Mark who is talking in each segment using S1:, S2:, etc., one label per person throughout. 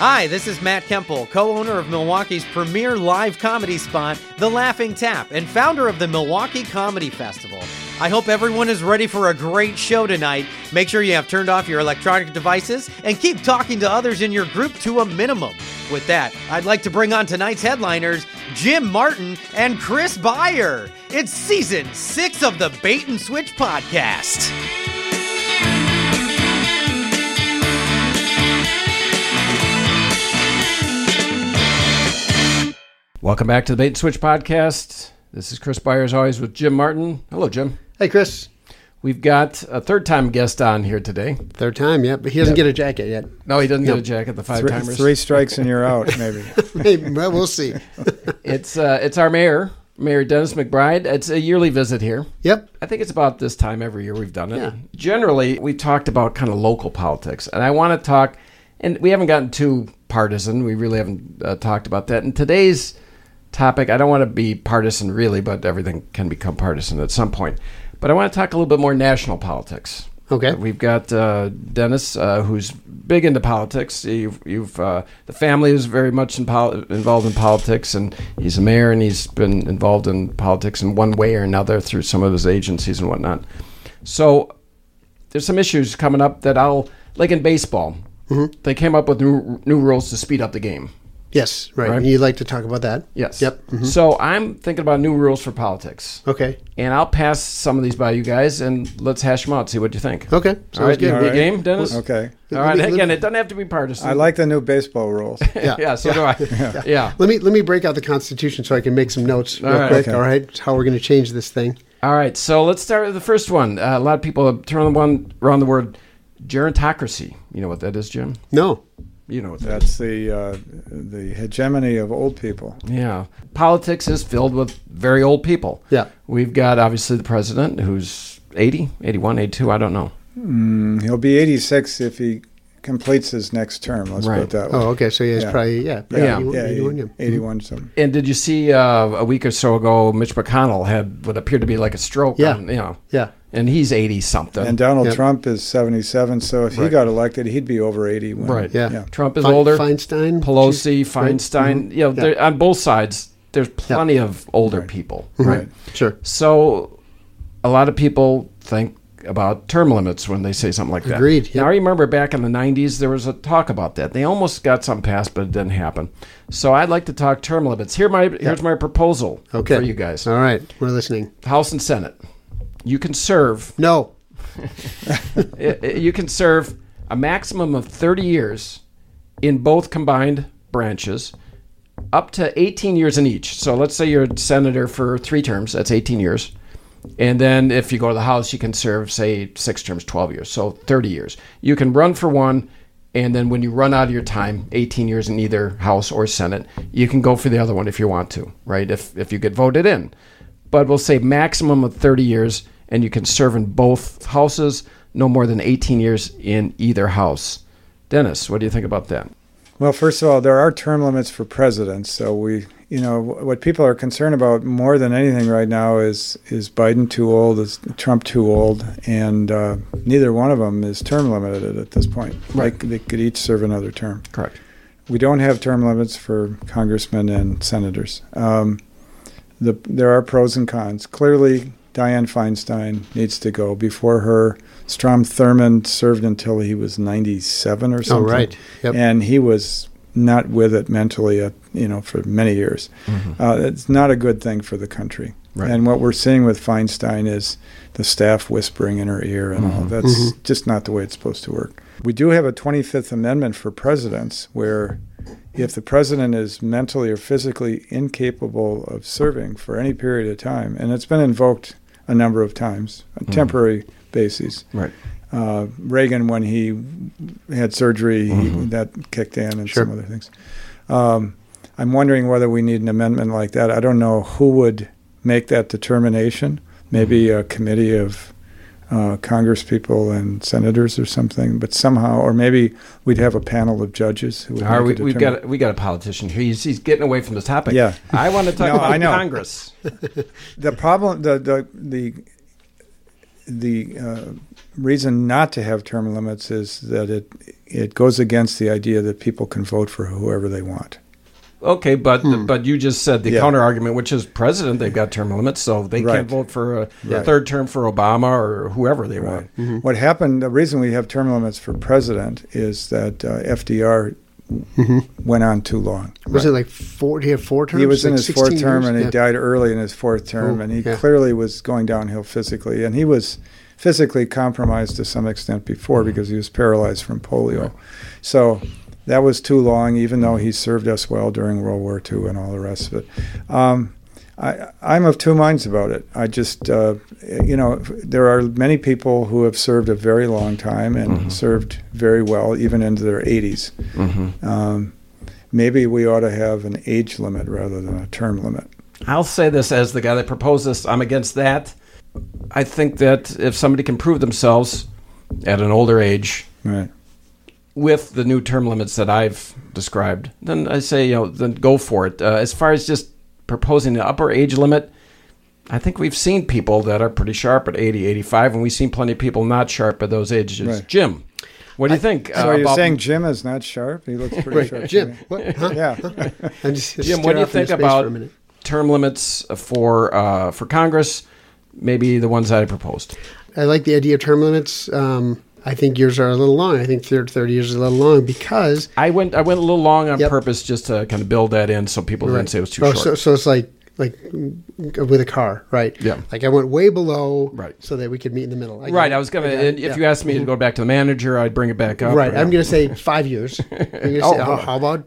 S1: Hi, this is Matt Kemple, co owner of Milwaukee's premier live comedy spot, The Laughing Tap, and founder of the Milwaukee Comedy Festival. I hope everyone is ready for a great show tonight. Make sure you have turned off your electronic devices and keep talking to others in your group to a minimum. With that, I'd like to bring on tonight's headliners, Jim Martin and Chris Beyer. It's season six of the Bait and Switch podcast.
S2: Welcome back to the Bait and Switch podcast. This is Chris Beyer, as always, with Jim Martin. Hello, Jim.
S3: Hey, Chris.
S2: We've got a third time guest on here today.
S3: Third time, yeah, but he doesn't get a jacket yet.
S2: No, he doesn't
S3: Yep.
S2: get a jacket, the five
S4: Three,
S2: timers.
S4: three strikes and you're out, maybe.
S3: Maybe, well, we'll see.
S2: It's uh, it's our mayor, Mayor Dennis McBride. It's a yearly visit here.
S3: Yep.
S2: I think it's about this time every year we've done it.
S3: Yeah.
S2: Generally, we talked about kind of local politics, and I want to talk, and we haven't gotten too partisan. We really haven't uh, talked about that. And today's topic, I don't want to be partisan really, but everything can become partisan at some point. But I want to talk a little bit more national politics.
S3: Okay.
S2: We've got uh, Dennis, uh, who's big into politics. You've, you've uh, the family is very much in pol- involved in politics, and he's a mayor, and he's been involved in politics in one way or another through some of his agencies and whatnot. So there's some issues coming up that I'll like in baseball.
S3: Mm-hmm.
S2: They came up with new new rules to speed up the game.
S3: Yes, right.
S2: Right.
S3: And you'd like to talk about that?
S2: Yes.
S3: Yep. mhm.
S2: So I'm thinking about new rules for politics,
S3: Okay.
S2: and I'll pass some of these by you guys, and let's hash them out. See what you think.
S3: Okay. Sounds
S2: All right,
S3: good.
S2: you
S4: All
S2: good
S4: right.
S2: game, Dennis?
S4: Okay.
S2: All right.
S3: Me-
S2: Again,
S3: let
S2: it doesn't have to be partisan.
S4: I like the new baseball rules.
S3: Yeah.
S2: yeah, so do I. Yeah.
S3: Let me let me break out the Constitution so I can make some notes real
S2: All right.
S3: quick.
S4: Okay.
S3: All right, how we're going to change this thing.
S2: All right. So let's start with the first one. Uh, a lot of people turn thrown one around the word gerontocracy. You know what that is, Jim?
S3: No.
S2: You know what
S4: That's the uh, the hegemony of old people.
S2: Yeah. Politics is filled with very old people.
S3: Yeah.
S2: We've got obviously the president who's 80, 81, 82, I don't know.
S4: Mm, he'll be 86 if he completes his next term. Let's
S2: Right.
S4: put it that way.
S3: Oh, okay. So he's
S4: Yeah.
S3: probably yeah, probably
S2: Yeah.
S3: 81,
S4: yeah,
S3: 81, yeah.
S4: 81 something.
S2: And did you see uh, a week or so ago, Mitch McConnell had what appeared to be like a stroke?
S3: Yeah.
S2: On, you know,
S3: Yeah.
S2: And he's 80 something.
S4: And Donald
S3: Yep.
S4: Trump is 77, so if he got elected, he'd be over 80. When,
S2: Right.
S3: Yeah.
S4: yeah.
S2: Trump is
S3: Fe-
S2: older.
S3: Feinstein.
S2: Pelosi,
S3: She's- right.
S2: Feinstein.
S3: Mhm.
S2: You know,
S3: Yeah.
S2: on both sides, there's plenty of older
S4: Right.
S2: people.
S4: Right.
S3: Sure.
S2: So a lot of people think about term limits when they say something like that.
S3: Agreed,
S2: Now. I remember back in the '90s there was a talk about that. They almost got some passed, but it didn't happen. So I'd like to talk term limits. Here my here's my proposal
S3: Okay.
S2: for you guys:
S3: All right, we're listening.
S2: House and Senate. You can serve.
S3: No.
S2: you can serve a maximum of 30 years in both combined branches, up to 18 years in each. So let's say you're a senator for three terms, that's 18 years. And then if you go to the House, you can serve, say, six terms, 12 years. So 30 years. You can run for one, and then when you run out of your time, 18 years in either House or Senate, you can go for the other one if you want to, right? If, if you get voted in. But we'll say maximum of 30 years, and you can serve in both houses, no more than 18 years in either house. Dennis, what do you think about that?
S4: Well, first of all, there are term limits for presidents. So we, you know, what people are concerned about more than anything right now is is Biden too old, is Trump too old, and uh, neither one of them is term limited at this point.
S2: Right.
S4: They, they could each serve another term.
S2: Correct.
S4: We don't have term limits for congressmen and senators. Um, the, there are pros and cons. Clearly, Dianne Feinstein needs to go. Before her, Strom Thurmond served until he was 97 or
S3: Oh,
S4: something.
S3: right. Yep.
S4: And he was not with it mentally, at, you know, for many years. Mm-hmm. Uh, it's not a good thing for the country.
S2: Right.
S4: And what we're seeing with Feinstein is the staff whispering in her ear and all. Mm-hmm. That's mm-hmm. just not the way it's supposed to work. We do have a 25th Amendment for presidents where if the president is mentally or physically incapable of serving for any period of time, and it's been invoked a number of times on temporary basis.
S2: Right.
S4: Uh, Reagan, when he had surgery, he, that kicked in, and
S3: Sure.
S4: some other things. Um, I'm wondering whether we need an amendment like that. I don't know who would make that determination. Maybe a committee of uh, congresspeople and senators or something, but somehow, or maybe we'd have a panel of judges who would
S2: right, we,
S4: a
S2: we've got we got a politician here. He's, he's getting away from the topic.
S4: Yeah.
S2: I want to talk
S4: No,
S2: about
S4: I know.
S2: Congress.
S4: the problem the the the the uh, reason not to have term limits is that it it goes against the idea that people can vote for whoever they want.
S2: Okay, but but you just said the
S4: Hmm. Yeah.
S2: counter argument, which is president, they've got term limits, so they
S4: Right.
S2: can't vote for a
S4: Right.
S2: third term for Obama or whoever they want.
S4: Right. What happened? The reason we have term limits for president is that uh, FDR went on too long.
S3: Was it like four? He had four terms.
S4: He was in his fourth term,
S3: years?
S4: and he
S3: Yeah.
S4: died early in his fourth term,
S3: Oh,
S4: and he
S3: yeah.
S4: clearly was going downhill physically, and he was physically compromised to some extent before
S3: Mm-hmm.
S4: because he was paralyzed from polio. So that was too long, even though he served us well during World War II and all the rest of it. Um, I, I'm of two minds about it. I just, uh, you know, there are many people who have served a very long time and served very well, even into their 80s. Um, maybe we ought to have an age limit rather than a term limit.
S2: I'll say this as the guy that proposed this. I'm against that. I think that if somebody can prove themselves at an older age
S4: Right.
S2: With the new term limits that I've described, then I say, you know, then go for it. Uh, as far as just proposing an upper age limit, I think we've seen people that are pretty sharp at 80, 85, and we've seen plenty of people not sharp at those ages.
S4: Right.
S2: Jim, what do you think?
S4: So
S2: uh,
S4: you're
S2: about-
S4: saying Jim is not sharp? He looks pretty
S3: Wait,
S4: sharp.
S3: Jim. What? Huh?
S4: Yeah.
S3: I'm just
S2: Jim, what do you think about
S3: for a minute.
S2: term limits for uh, for Congress? Maybe the ones that I proposed.
S3: I like the idea of term limits. Um, I think yours are a little long. I think 30, 30 years is a little long because
S2: I went I went a little long on
S3: Yep.
S2: purpose just to kind of build that in so people didn't say it was too
S3: oh,
S2: short.
S3: So, so it's like like with a car, right?
S2: Yeah.
S3: Like I went way below,
S2: Right.
S3: so that we could meet in the middle. I
S2: right, I was gonna. and if
S3: Yeah.
S2: you asked me to go back to the manager, I'd bring it back up.
S3: Right. I'm going to say five years. I'm gonna
S2: Oh,
S3: say, how,
S2: oh.
S3: how about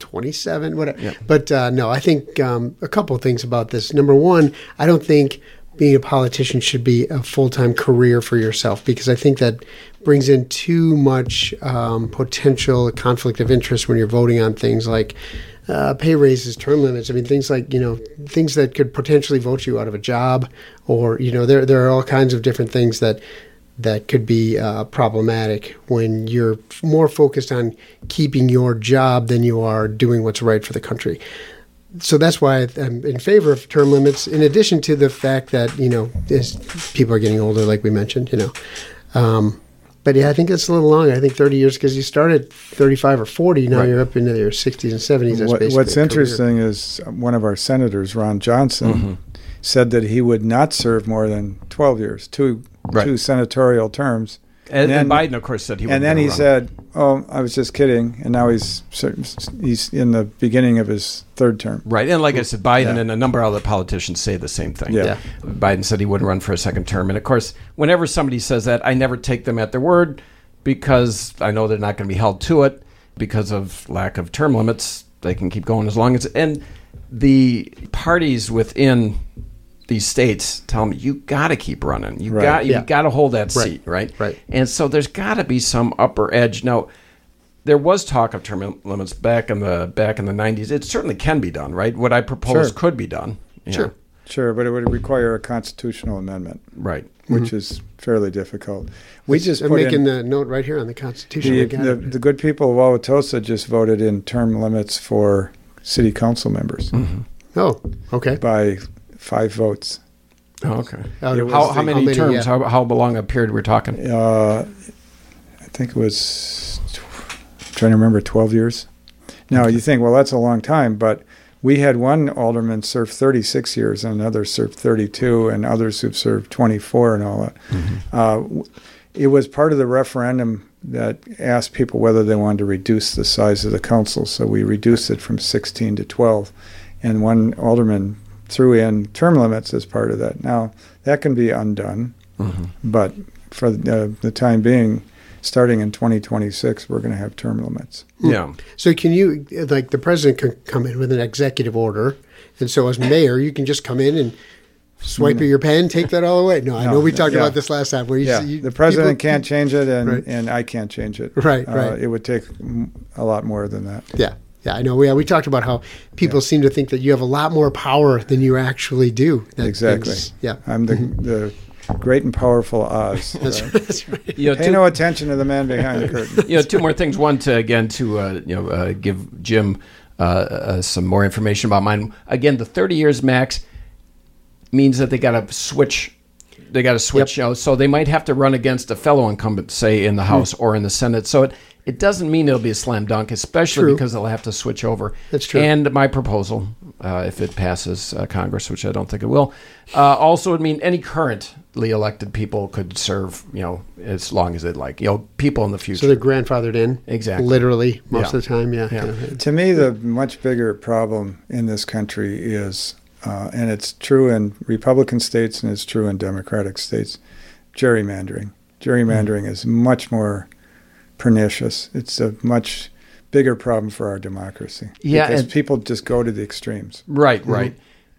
S3: 27? Whatever. But uh, no, I think um, a couple of things about this. Number one, I don't think being a politician should be a full time career for yourself because I think that brings in too much um, potential conflict of interest when you're voting on things like. Uh, pay raises, term limits. I mean, things like you know, things that could potentially vote you out of a job, or you know, there there are all kinds of different things that that could be uh, problematic when you're more focused on keeping your job than you are doing what's right for the country. So that's why I'm in favor of term limits. In addition to the fact that you know, as people are getting older, like we mentioned, you know. Um, but yeah, I think it's a little long. I think 30 years because you started 35 or 40. Now
S2: Right.
S3: you're up into your 60s and 70s. That's
S4: What, what's
S3: a career.
S4: interesting is one of our senators, Ron Johnson,
S2: Mm-hmm.
S4: said that he would not serve more than 12 years, two
S2: Right.
S4: two senatorial terms.
S2: And, and
S4: then-
S2: Biden, of course, said he.
S4: and then he
S2: run.
S4: said, "Oh, I was just kidding." And now he's he's in the beginning of his third term.
S2: Right, and like I said, Biden
S4: Yeah.
S2: and a number of other politicians say the same thing.
S4: Yeah.
S3: Yeah.
S2: Biden said he wouldn't run for a second term, and of course, whenever somebody says that, I never take them at their word because I know they're not going to be held to it because of lack of term limits. They can keep going as long as and the parties within these states tell them you got to keep running. You
S4: Right.
S2: got you
S3: Yeah.
S2: got to hold that
S3: Right.
S2: seat, right?
S3: Right.
S2: And so there's got to be some upper edge. Now, there was talk of term limits back in the back in the 90s. It certainly can be done, right? What I propose
S4: Sure.
S2: could be done.
S3: Sure.
S2: know.
S4: Sure, but it would require a constitutional amendment,
S2: Right.
S4: which mm-hmm. is fairly difficult. We just
S3: I'm making
S4: in,
S3: the note right here on the Constitution.
S4: the, the, the good people of Wauwatosa just voted in term limits for city council members mm-hmm.
S3: oh, okay.
S4: by five votes.
S2: Oh, okay.
S3: Out of-
S2: How, how many terms?
S3: yeah.
S2: How, how long a period we're talking?
S4: Uh, I think it was I'm trying to remember 12 years. Now you think, well, that's a long time, but we had one alderman serve 36 years, and another served 32, and others who've served 24, and all that. Uh, it was part of the referendum that asked people whether they wanted to reduce the size of the council, so we reduced it from 16 to 12, and one alderman threw in term limits as part of that. Now that can be undone. But for the, the time being, starting in 2026, we're going to have term limits.
S2: Yeah.
S3: So can you, like, the president can come in with an executive order, and so as mayor, you can just come in and swipe your pen, take that all away. No, I know we talked
S4: yeah.
S3: about this last time. Where you,
S4: Yeah,
S3: you-
S4: the president
S3: people-
S4: can't change it, and,
S3: Right.
S4: and I can't change it.
S3: Right,
S4: Uh,
S3: right.
S4: It would take mm, a lot more than that.
S3: Yeah, yeah, I know. We, yeah, we talked about how people seem to think that you have a lot more power than you actually do. That
S4: Exactly.
S3: things- yeah,
S4: I'm the, the great and powerful Oz.
S3: that's,
S4: right?
S3: that's right.
S2: You know,
S4: Pay
S2: two,
S4: no attention to the man behind the curtain.
S2: you know, two more things. One to again to uh, you know uh, give Jim uh, uh, some more information about mine. Again, the 30 years max means that they got to switch they got to switch. You know, so they might have to run against a fellow incumbent, say in the House or in the Senate. So it it doesn't mean it'll be a slam dunk, especially
S3: True.
S2: because they'll have to switch over.
S3: That's true.
S2: And my proposal, uh, if it passes uh, Congress, which I don't think it will, uh, also would mean any currently elected people could serve. You know, as long as they'd like. You know, people in the future.
S3: So they're grandfathered in.
S2: Exactly.
S3: Literally, most
S2: Yeah.
S3: of the time. Yeah.
S2: Yeah.
S3: yeah.
S4: To me, the much bigger problem in this country is, uh, and it's true in Republican states and it's true in Democratic states, gerrymandering. Gerrymandering is much more pernicious. It's a much bigger problem for our democracy.
S2: Yeah,
S4: because people just go to the extremes.
S2: Right, right.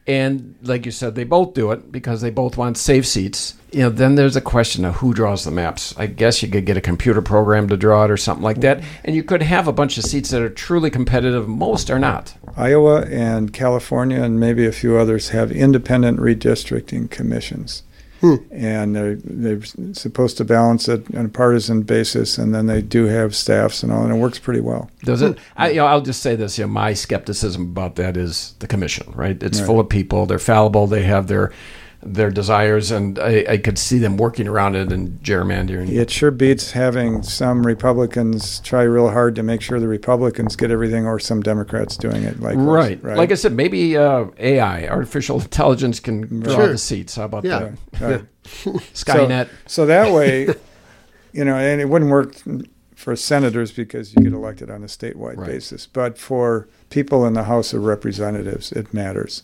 S2: And like you said, they both do it because they both want safe seats. You know, then there's a question of who draws the maps. I guess you could get a computer program to draw it or something like that, and you could have a bunch of seats that are truly competitive. Most are not.
S4: Iowa and California and maybe a few others have independent redistricting commissions. And they're, they're supposed to balance it on a partisan basis, and then they do have staffs and all, and it works pretty well.
S2: Does it? Hmm. I, you know, I'll just say this. You know, my skepticism about that is the commission. Right? It's
S4: Right.
S2: full of people. They're fallible. They have their their desires, and I, I could see them working around it and gerrymandering.
S4: It sure beats having some Republicans try real hard to make sure the Republicans get everything, or some Democrats doing it. Like
S2: Right. Like I said, maybe uh, AI, artificial intelligence, can draw
S3: Sure.
S2: the seats. How about
S3: Yeah.
S2: that?
S4: Right.
S2: Skynet.
S4: So that way, you know, and it wouldn't work for senators because you get elected on a statewide
S2: Right.
S4: basis. But for people in the House of Representatives, it matters.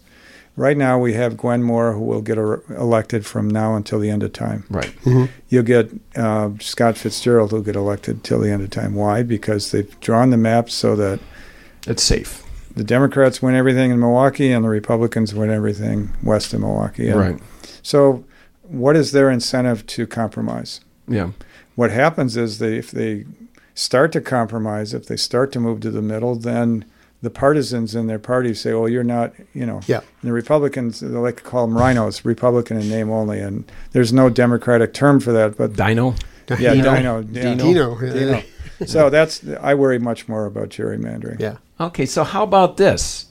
S4: Right now, we have Gwen Moore, who will get er- elected from now until the end of time.
S2: right.
S4: You'll get uh, Scott Fitzgerald, who'll get elected till the end of time. Why? Because they've drawn the map so that
S2: It's safe.
S4: the Democrats win everything in Milwaukee and the Republicans win everything west of Milwaukee. And
S2: Right.
S4: So, what is their incentive to compromise?
S2: Yeah.
S4: what happens is they if they start to compromise, if they start to move to the middle, then the partisans in their party say, "Well, you're not," you know.
S3: Yeah.
S4: And the Republicans, they like to call them RINOs, Republican in name only, and there's no Democratic term for that. But
S2: Dino.
S4: yeah,
S2: Dino.
S4: Dino, yeah.
S2: Dino.
S3: Dino. yeah.
S4: Dino. so that's I worry much more about gerrymandering.
S3: Yeah.
S2: Okay, so how about this?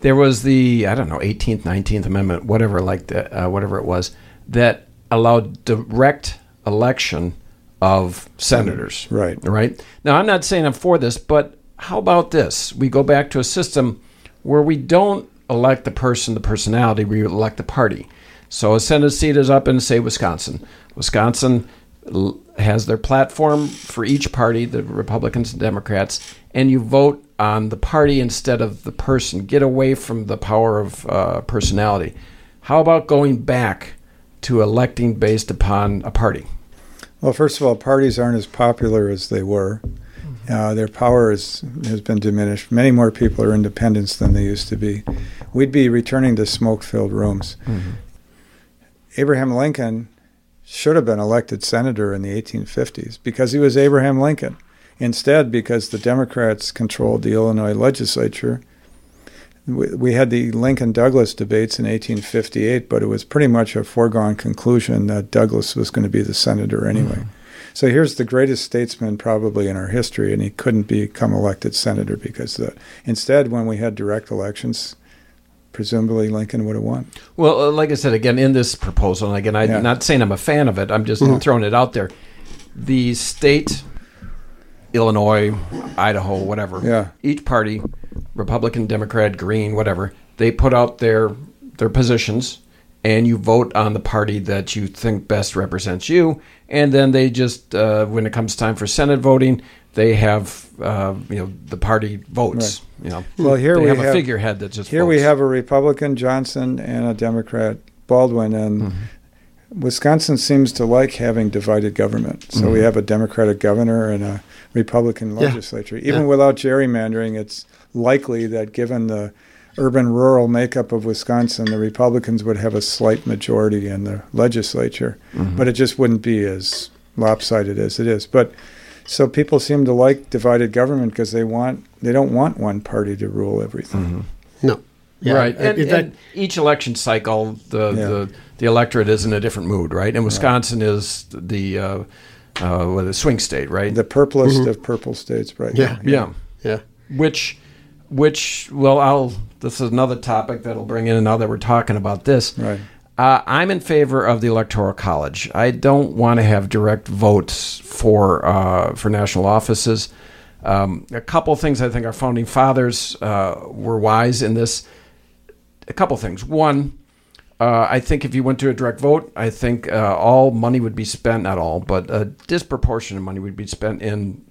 S2: There was the I don't know 18th, 19th Amendment, whatever like that, uh, whatever it was, that allowed direct election of senators.
S4: Right.
S2: Right. Now I'm not saying I'm for this, but how about this? We go back to a system where we don't elect the person, the personality, we elect the party. So a Senate seat is up in say Wisconsin. Wisconsin has their platform for each party, the Republicans and Democrats, and you vote on the party instead of the person. Get away from the power of uh, personality. How about going back to electing based upon a party?
S4: Well, first of all, parties aren't as popular as they were. Uh, their power is, has been diminished. Many more people are independents than they used to be. We'd be returning to smoke filled rooms. Abraham Lincoln should have been elected senator in the 1850s because he was Abraham Lincoln. Instead, because the Democrats controlled the Illinois legislature, we, we had the Lincoln Douglas debates in 1858, but it was pretty much a foregone conclusion that Douglas was going to be the senator anyway. So here's the greatest statesman probably in our history, and he couldn't become elected senator because the, instead, when we had direct elections, presumably Lincoln would have won.
S2: Well, uh, like I said, again, in this proposal, and again, I'm
S4: Yeah.
S2: not saying I'm a fan of it, I'm just
S3: Mm-hmm.
S2: throwing it out there. The state, Illinois, Idaho, whatever,
S4: Yeah.
S2: each party, Republican, Democrat, Green, whatever, they put out their their positions, and you vote on the party that you think best represents you, and then they just, uh, when it comes time for Senate voting, they have, uh, you know, the party votes. You know,
S4: Well, here
S2: they
S4: we
S2: have,
S4: have
S2: a figurehead that just
S4: Here we have a Republican Johnson and a Democrat Baldwin, and Wisconsin seems to like having divided government. So we have a Democratic governor and a Republican
S3: Yeah.
S4: legislature. Even
S3: Yeah.
S4: without gerrymandering, it's likely that given the urban-rural makeup of Wisconsin, the Republicans would have a slight majority in the legislature, but it just wouldn't be as lopsided as it is. But so people seem to like divided government because they want they don't want one party to rule everything.
S3: No. Yeah.
S2: right.
S3: uh,
S2: And,
S3: that-
S2: and each election cycle, the,
S4: Yeah.
S2: the the electorate is in a different mood, right? And Wisconsin is the uh, uh, what, the swing state, right?
S4: The purplest of purple states, right?
S3: Yeah.
S4: now.
S2: yeah.
S3: yeah.
S2: Which, which, well, I'll. This is another topic that'll bring in now that we're talking about this.
S4: Right.
S2: Uh, I'm in favor of the electoral college. I don't want to have direct votes for uh, for national offices. Um, a couple of things I think our founding fathers uh, were wise in this. A couple of things. One, uh, I think if you went to a direct vote, I think uh, all money would be spent, not all, but a disproportionate money would be spent in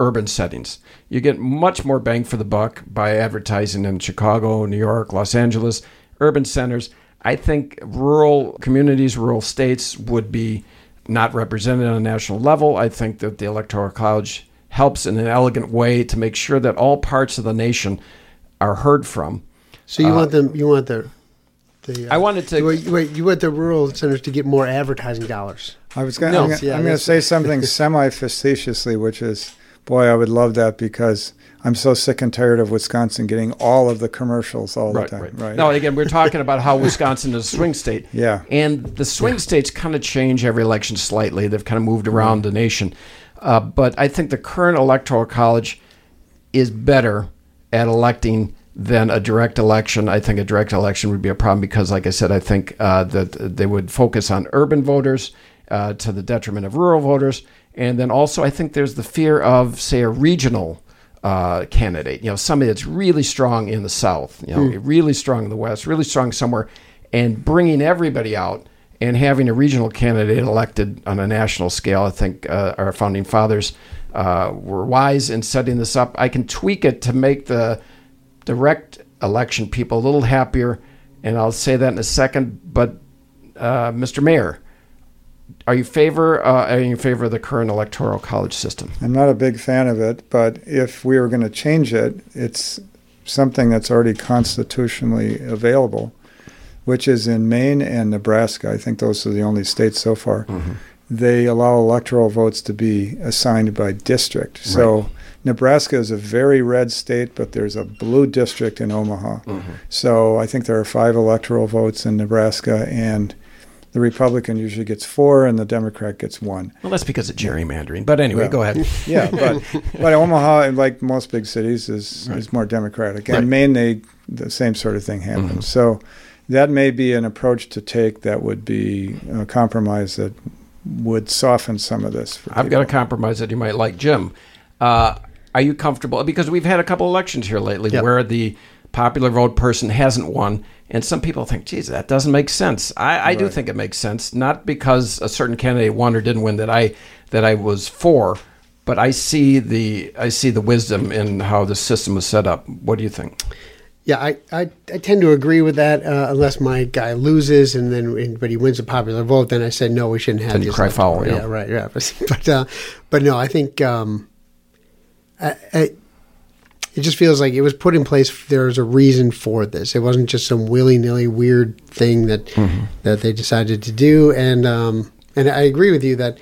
S2: urban settings. You get much more bang for the buck by advertising in Chicago, New York, Los Angeles, urban centers. I think rural communities, rural states would be not represented on a national level. I think that the Electoral College helps in an elegant way to make sure that all parts of the nation are heard from.
S3: So you want them? You want the? the uh,
S2: I wanted to-
S3: You want, wait, you want the rural centers to get more advertising dollars?
S4: I was going.
S2: No.
S4: I'm going
S3: Yeah,
S4: to say something semi-facetiously, which is, boy, I would love that because I'm so sick and tired of Wisconsin getting all of the commercials all the time. Right.
S2: right. Now, again, we're talking about how Wisconsin is a swing state.
S4: Yeah.
S2: And the swing states kind of change every election slightly. They've kind of moved around the nation. Uh, but I think the current electoral college is better at electing than a direct election. I think a direct election would be a problem because, like I said, I think uh, that they would focus on urban voters uh, to the detriment of rural voters. And then also, I think there's the fear of, say, a regional uh, candidate. You know, somebody that's really strong in the South, you know, really strong in the West, really strong somewhere, and bringing everybody out and having a regional candidate elected on a national scale. I think uh, our founding fathers uh, were wise in setting this up. I can tweak it to make the direct election people a little happier, and I'll say that in a second. But, uh, Mr. Mayor, are you favor uh, are you in favor of the current electoral college system?
S4: I'm not a big fan of it, but if we were going to change it, it's something that's already constitutionally available, which is in Maine and Nebraska. I think those are the only states so far. They allow electoral votes to be assigned by district. So Nebraska is a very red state, but there's a blue district in Omaha. So I think there are five electoral votes in Nebraska, and the Republican usually gets four, and the Democrat gets one.
S2: Well, that's because of gerrymandering. But anyway, go ahead.
S4: Yeah, but but Omaha, like most big cities, is is more democratic. And
S2: Right.
S4: Maine, they the same sort of thing happens. So that may be an approach to take that would be a compromise that would soften some of this.
S2: I've got a compromise that you might like, Jim. Uh, are you comfortable? Because we've had a couple elections here lately
S3: Yep.
S2: where the popular vote person hasn't won, and some people think, "Geez, that doesn't make sense." I, I do think it makes sense, not because a certain candidate won or didn't win that I that I was for, but I see the I see the wisdom in how the system was set up. What do you think?
S3: Yeah, I, I, I tend to agree with that. Uh, unless my guy loses and then and- but he wins a popular vote, then I said no, we shouldn't have.
S2: Then you cry foul, yeah.
S3: Yeah, right, yeah. But uh, but no, I think um, I, I, it just feels like it was put in place. There's a reason for this. It wasn't just some willy nilly weird thing that
S2: Mm-hmm.
S3: that they decided to do. And um, and I agree with you that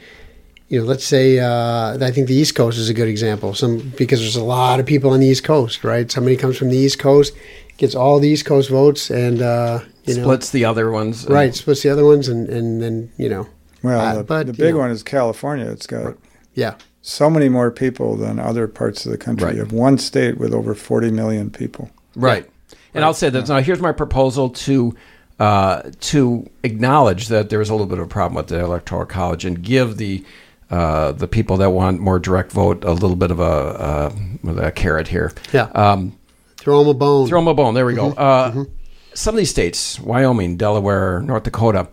S3: you know, let's say uh, I think the East Coast is a good example. Some because there's a lot of people on the East Coast, right? Somebody comes from the East Coast, gets all the East Coast votes, and uh, you know,
S2: Splits the other ones, and-
S3: right, splits the other ones, and and then you know,
S4: Well,
S3: uh,
S4: the,
S3: but,
S4: the
S3: you
S4: big
S3: know,
S4: one is California. It's got
S3: yeah,
S4: so many more people than other parts of the country.
S2: Right.
S4: You have one state with over 40 million people.
S2: Right. And I'll say that now. Here's my proposal to uh, to acknowledge that there is a little bit of a problem with the electoral college and give the uh, the people that want more direct vote a little bit of a, uh, a carrot here.
S3: yeah.
S2: Um,
S3: throw them a bone.
S2: throw them a bone. There we go. Uh, Some of these states, Wyoming, Delaware, North Dakota,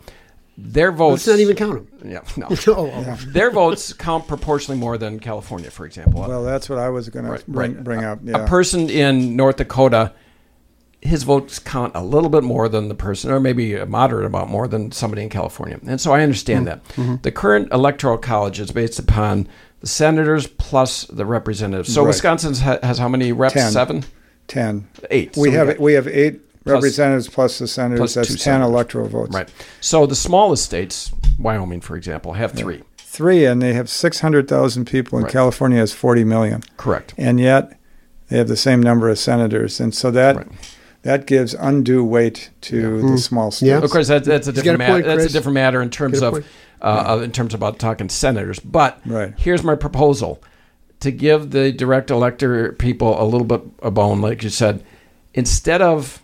S2: their votes.
S3: Let's not even count them.
S2: Yeah, no.
S3: Oh, oh.
S2: Their votes count proportionally more than California, for example.
S4: Well, that's what I was going
S2: Right,
S4: to bring,
S2: right.
S4: bring up.
S2: a person in North Dakota, his votes count a little bit more than the person, or maybe a moderate amount more than somebody in California. And so I understand
S4: Mm-hmm.
S2: that. The current electoral college is based upon the senators plus the representatives. So
S4: Right.
S2: Wisconsin ha- has how many reps?
S4: Ten.
S2: Seven?
S4: 10.
S2: Eight.
S4: We
S2: So
S4: have
S2: got-
S4: we have eight
S2: Plus-
S4: representatives plus the senators.
S2: plus
S4: That's 10
S2: senators.
S4: electoral votes.
S2: Right. So the smallest states, Wyoming, for example, have three.
S4: Three, and they have 600,000 people, and
S2: Right.
S4: California has 40 million.
S2: Correct.
S4: And yet they have the same number of senators. And so that
S2: Right.
S4: that gives undue weight to the small states.
S3: Yeah.
S2: Of course, that, that's a
S3: got a
S2: different matter.
S3: point,
S2: That's a different matter in terms of uh, of- in terms about talking senators. But
S4: Right.
S2: here's my proposal: to give the direct elector people a little bit a bone, like you said, instead of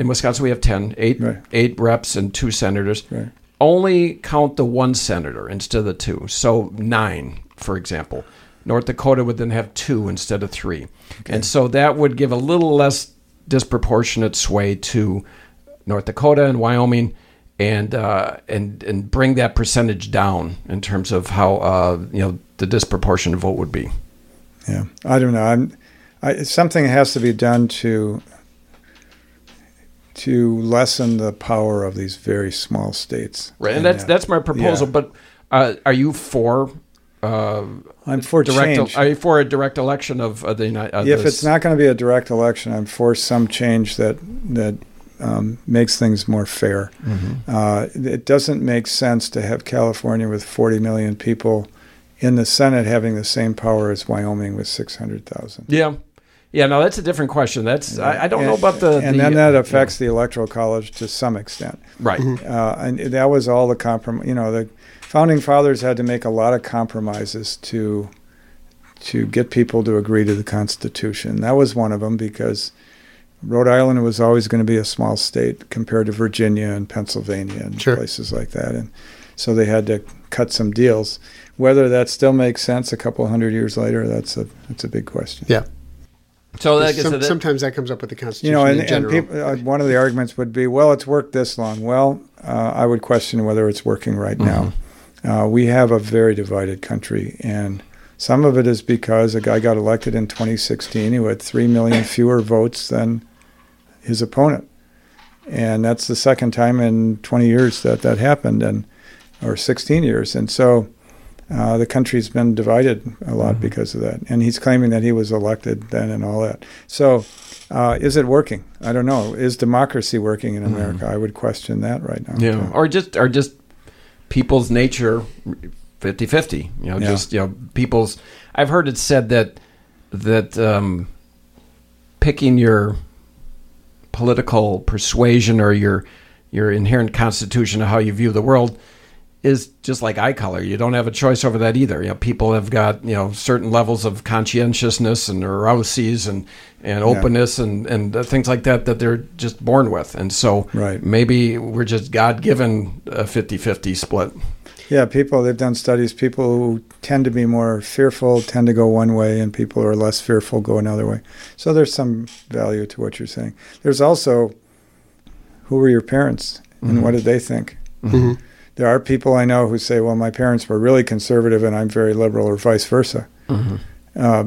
S2: in Wisconsin we have 10, eight,
S4: Right.
S2: eight reps and two senators.
S4: Right.
S2: Only count the one senator instead of the two. So nine, for example. North Dakota would then have two instead of three. And so that would give a little less disproportionate sway to North Dakota and Wyoming and uh, and and bring that percentage down in terms of how uh, you know the disproportionate vote would be.
S4: Yeah, I don't know. I'm, I, something has to be done to to lessen the power of these very small states.
S2: Right, and that's
S4: uh,
S2: that's my proposal.
S4: yeah.
S2: But uh, are you for uh,
S4: I'm for
S2: direct?
S4: change.
S2: Are you for a direct election of uh, the United?
S4: If it's not going to be a direct election, I'm for some change that that um, makes things more fair.
S2: Mm-hmm.
S4: Uh, it doesn't make sense to have California with 40 million people in the Senate having the same power as Wyoming with 600,000.
S2: Yeah, yeah. No, that's a different question. That's I, I don't know about the.
S4: and
S2: the,
S4: then that affects the electoral college to some extent.
S2: right.
S4: Uh, and that was all the compromise. You know, the founding fathers had to make a lot of compromises to to get people to agree to the Constitution. That was one of them because Rhode Island was always going to be a small state compared to Virginia and Pennsylvania and
S3: Sure.
S4: places like that, and so they had to cut some deals. Whether that still makes sense a couple hundred years later, that's a that's a big question.
S3: Yeah.
S2: So that gets
S3: Some-
S2: to
S3: sometimes that comes up with the Constitution
S4: You know, and,
S3: in
S4: and people, uh, one of the arguments would be, well, it's worked this long. Well, uh, I would question whether it's working right now. Uh, we have a very divided country, and some of it is because a guy got elected in 2016 who had three million fewer votes than his opponent, and that's the second time in 20 years that that happened, and or 16 years, and so. Uh, the country's been divided a lot because of that, and he's claiming that he was elected then and all that. So, uh, is it working? I don't know. Is democracy working in America? I would question that right now.
S2: yeah,
S4: too.
S2: or just or just people's nature 50-50. You know,
S4: Yeah.
S2: just you know people's. I've heard it said that that um, picking your political persuasion or your your inherent constitution of how you view the world is just like eye color. You don't have a choice over that either. You know, people have got you know certain levels of conscientiousness and neuroses and and openness and and uh, things like that that they're just born with. And so
S4: Right.
S2: maybe we're just God given a 50-50 split.
S4: Yeah, people, they've done studies. People who tend to be more fearful tend to go one way, and people who are less fearful go another way. So there's some value to what you're saying. There's also who were your parents and what did they think?
S3: Mhm.
S4: There are people I know who say, well, my parents were really conservative and I'm very liberal, or vice versa. Uh,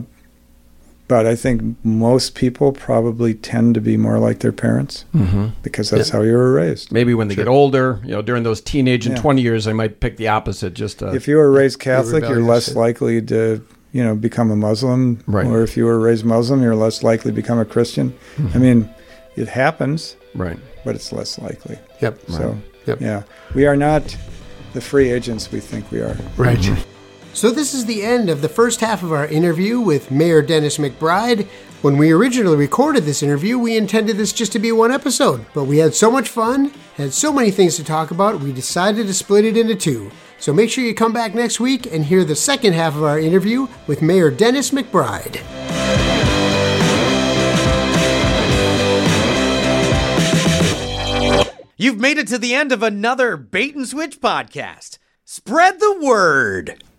S4: but I think most people probably tend to be more like their parents
S2: Mm-hmm.
S4: because that's how you were raised.
S2: Maybe when they get older, you know, during those teenage and
S4: Yeah.
S2: 20 years, they might pick the opposite. Just uh,
S4: if you were raised Catholic, you're less
S3: yeah.
S4: likely to, you know, become a Muslim.
S2: Right.
S4: Or if you were raised Muslim, you're less likely to become a Christian. I mean, it happens,
S2: right.
S4: but it's less likely.
S3: Yep.
S4: So,
S3: Yep.
S4: yeah, we are not the free agents we think we are.
S3: Right. Mm-hmm. So, this is the end of the first half of our interview with Mayor Dennis McBride. When we originally recorded this interview, we intended this just to be one episode, but we had so much fun, had so many things to talk about, we decided to split it into two. So, make sure you come back next week and hear the second half of our interview with Mayor Dennis McBride.
S1: You've made it to the end of another Bait and Switch podcast. Spread the word.